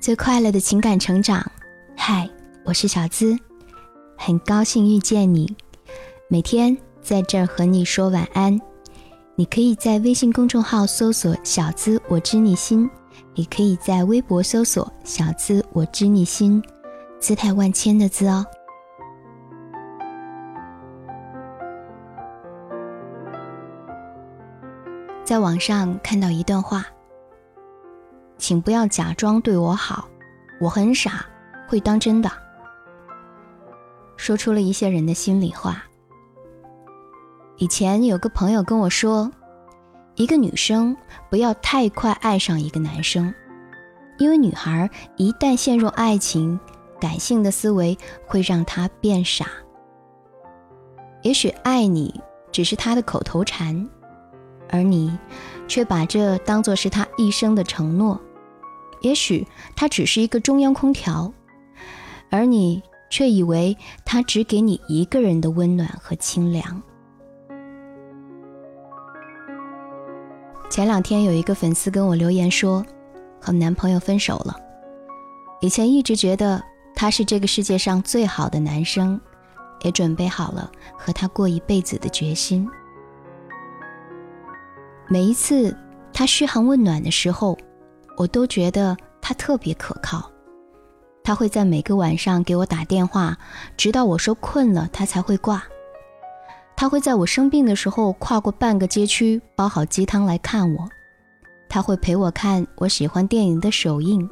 最快乐的情感成长。嗨，我是小资，很高兴遇见你。每天在这儿和你说晚安。你可以在微信公众号搜索“小资我知你心”，也可以在微博搜索“小资我知你心”，姿态万千的“资”哦。在网上看到一段话，请不要假装对我好，我很傻，会当真的。说出了一些人的心里话。以前有个朋友跟我说，一个女生不要太快爱上一个男生，因为女孩一旦陷入爱情，感性的思维会让她变傻。也许爱你只是他的口头禅。而你，却把这当作是他一生的承诺。也许他只是一个中央空调，而你却以为他只给你一个人的温暖和清凉。前两天有一个粉丝跟我留言说，和男朋友分手了。以前一直觉得他是这个世界上最好的男生，也准备好了和他过一辈子的决心。每一次他嘘寒问暖的时候，我都觉得他特别可靠。他会在每个晚上给我打电话，直到我说困了，他才会挂。他会在我生病的时候跨过半个街区，煲好鸡汤来看我。他会陪我看我喜欢电影的首映，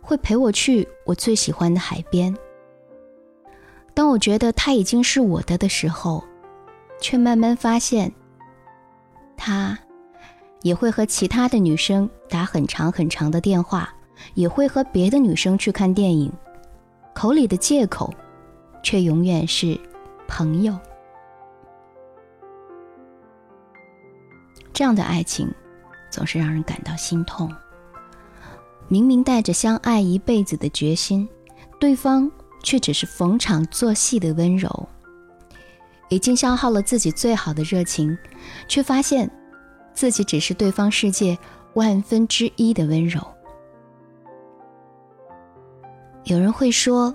会陪我去我最喜欢的海边。当我觉得他已经是我的的时候，却慢慢发现，他。也会和其他的女生打很长很长的电话，也会和别的女生去看电影，口里的借口，却永远是朋友。这样的爱情，总是让人感到心痛。明明带着相爱一辈子的决心，对方却只是逢场作戏的温柔。已经消耗了自己最好的热情，却发现。自己只是对方世界万分之一的温柔。有人会说，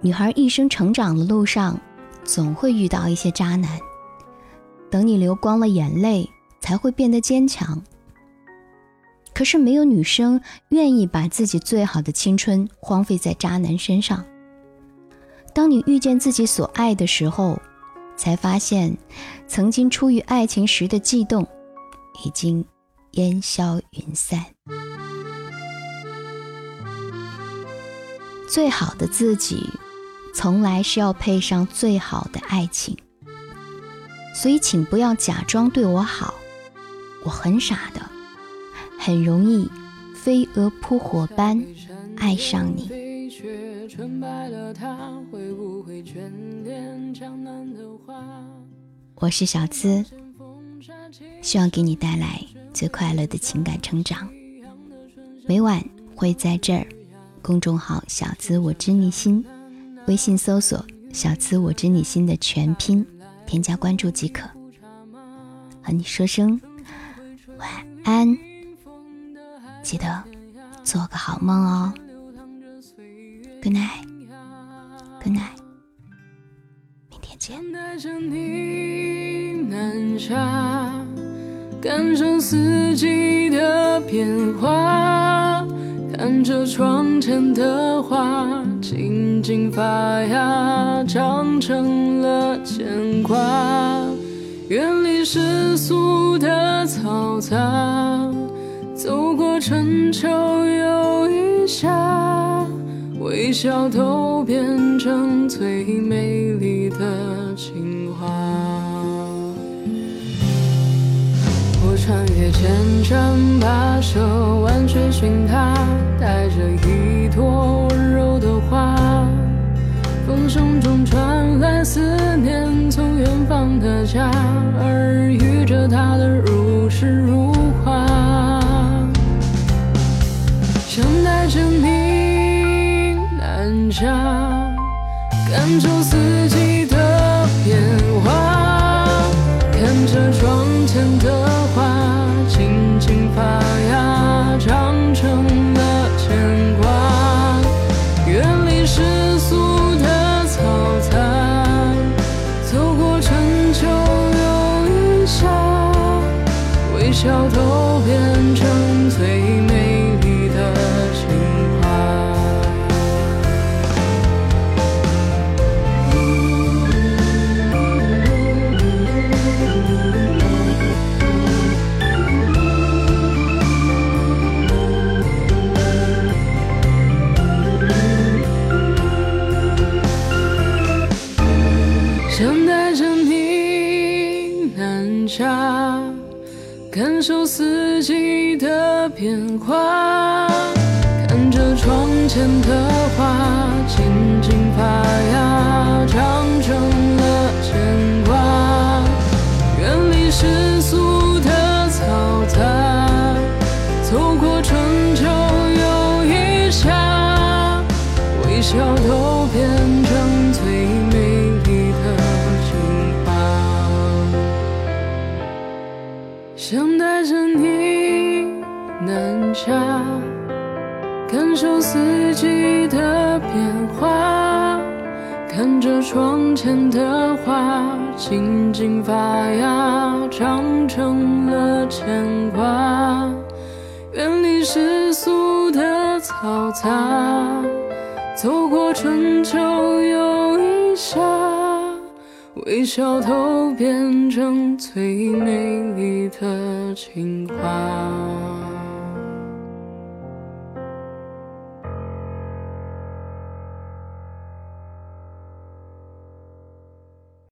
女孩一生成长的路上，总会遇到一些渣男。等你流光了眼泪，才会变得坚强。可是没有女生愿意把自己最好的青春荒废在渣男身上。当你遇见自己所爱的时候，才发现，曾经出于爱情时的悸动。已经烟消云散。最好的自己，从来是要配上最好的爱情。所以，请不要假装对我好，我很傻的，很容易飞蛾扑火般爱上你。我是小资。希望给你带来最快乐的情感成长。每晚会在这儿，公众号“小资我知你心”，微信搜索“小资我知你心”的全拼，添加关注即可。和你说声晚安，记得做个好梦哦。Good night，Good night，带着你。南下，感受四季的变化，看着窗前的花静静发芽，长成了牵挂。远离世俗的嘈杂，走过春秋又一夏，微笑都变成最美丽的情话。我穿越千山跋涉，万水寻他，下感受四季的变化看着窗前的花静静发芽长成了牵挂。远离世俗的嘈杂走过春秋又一夏微笑都变成最下感受四季的变化看着窗前的花。下，感受四季的变化，看着窗前的花静静发芽，长成了牵挂。远离世俗的嘈杂，走过春秋又一夏。微笑都变成最美丽的情话。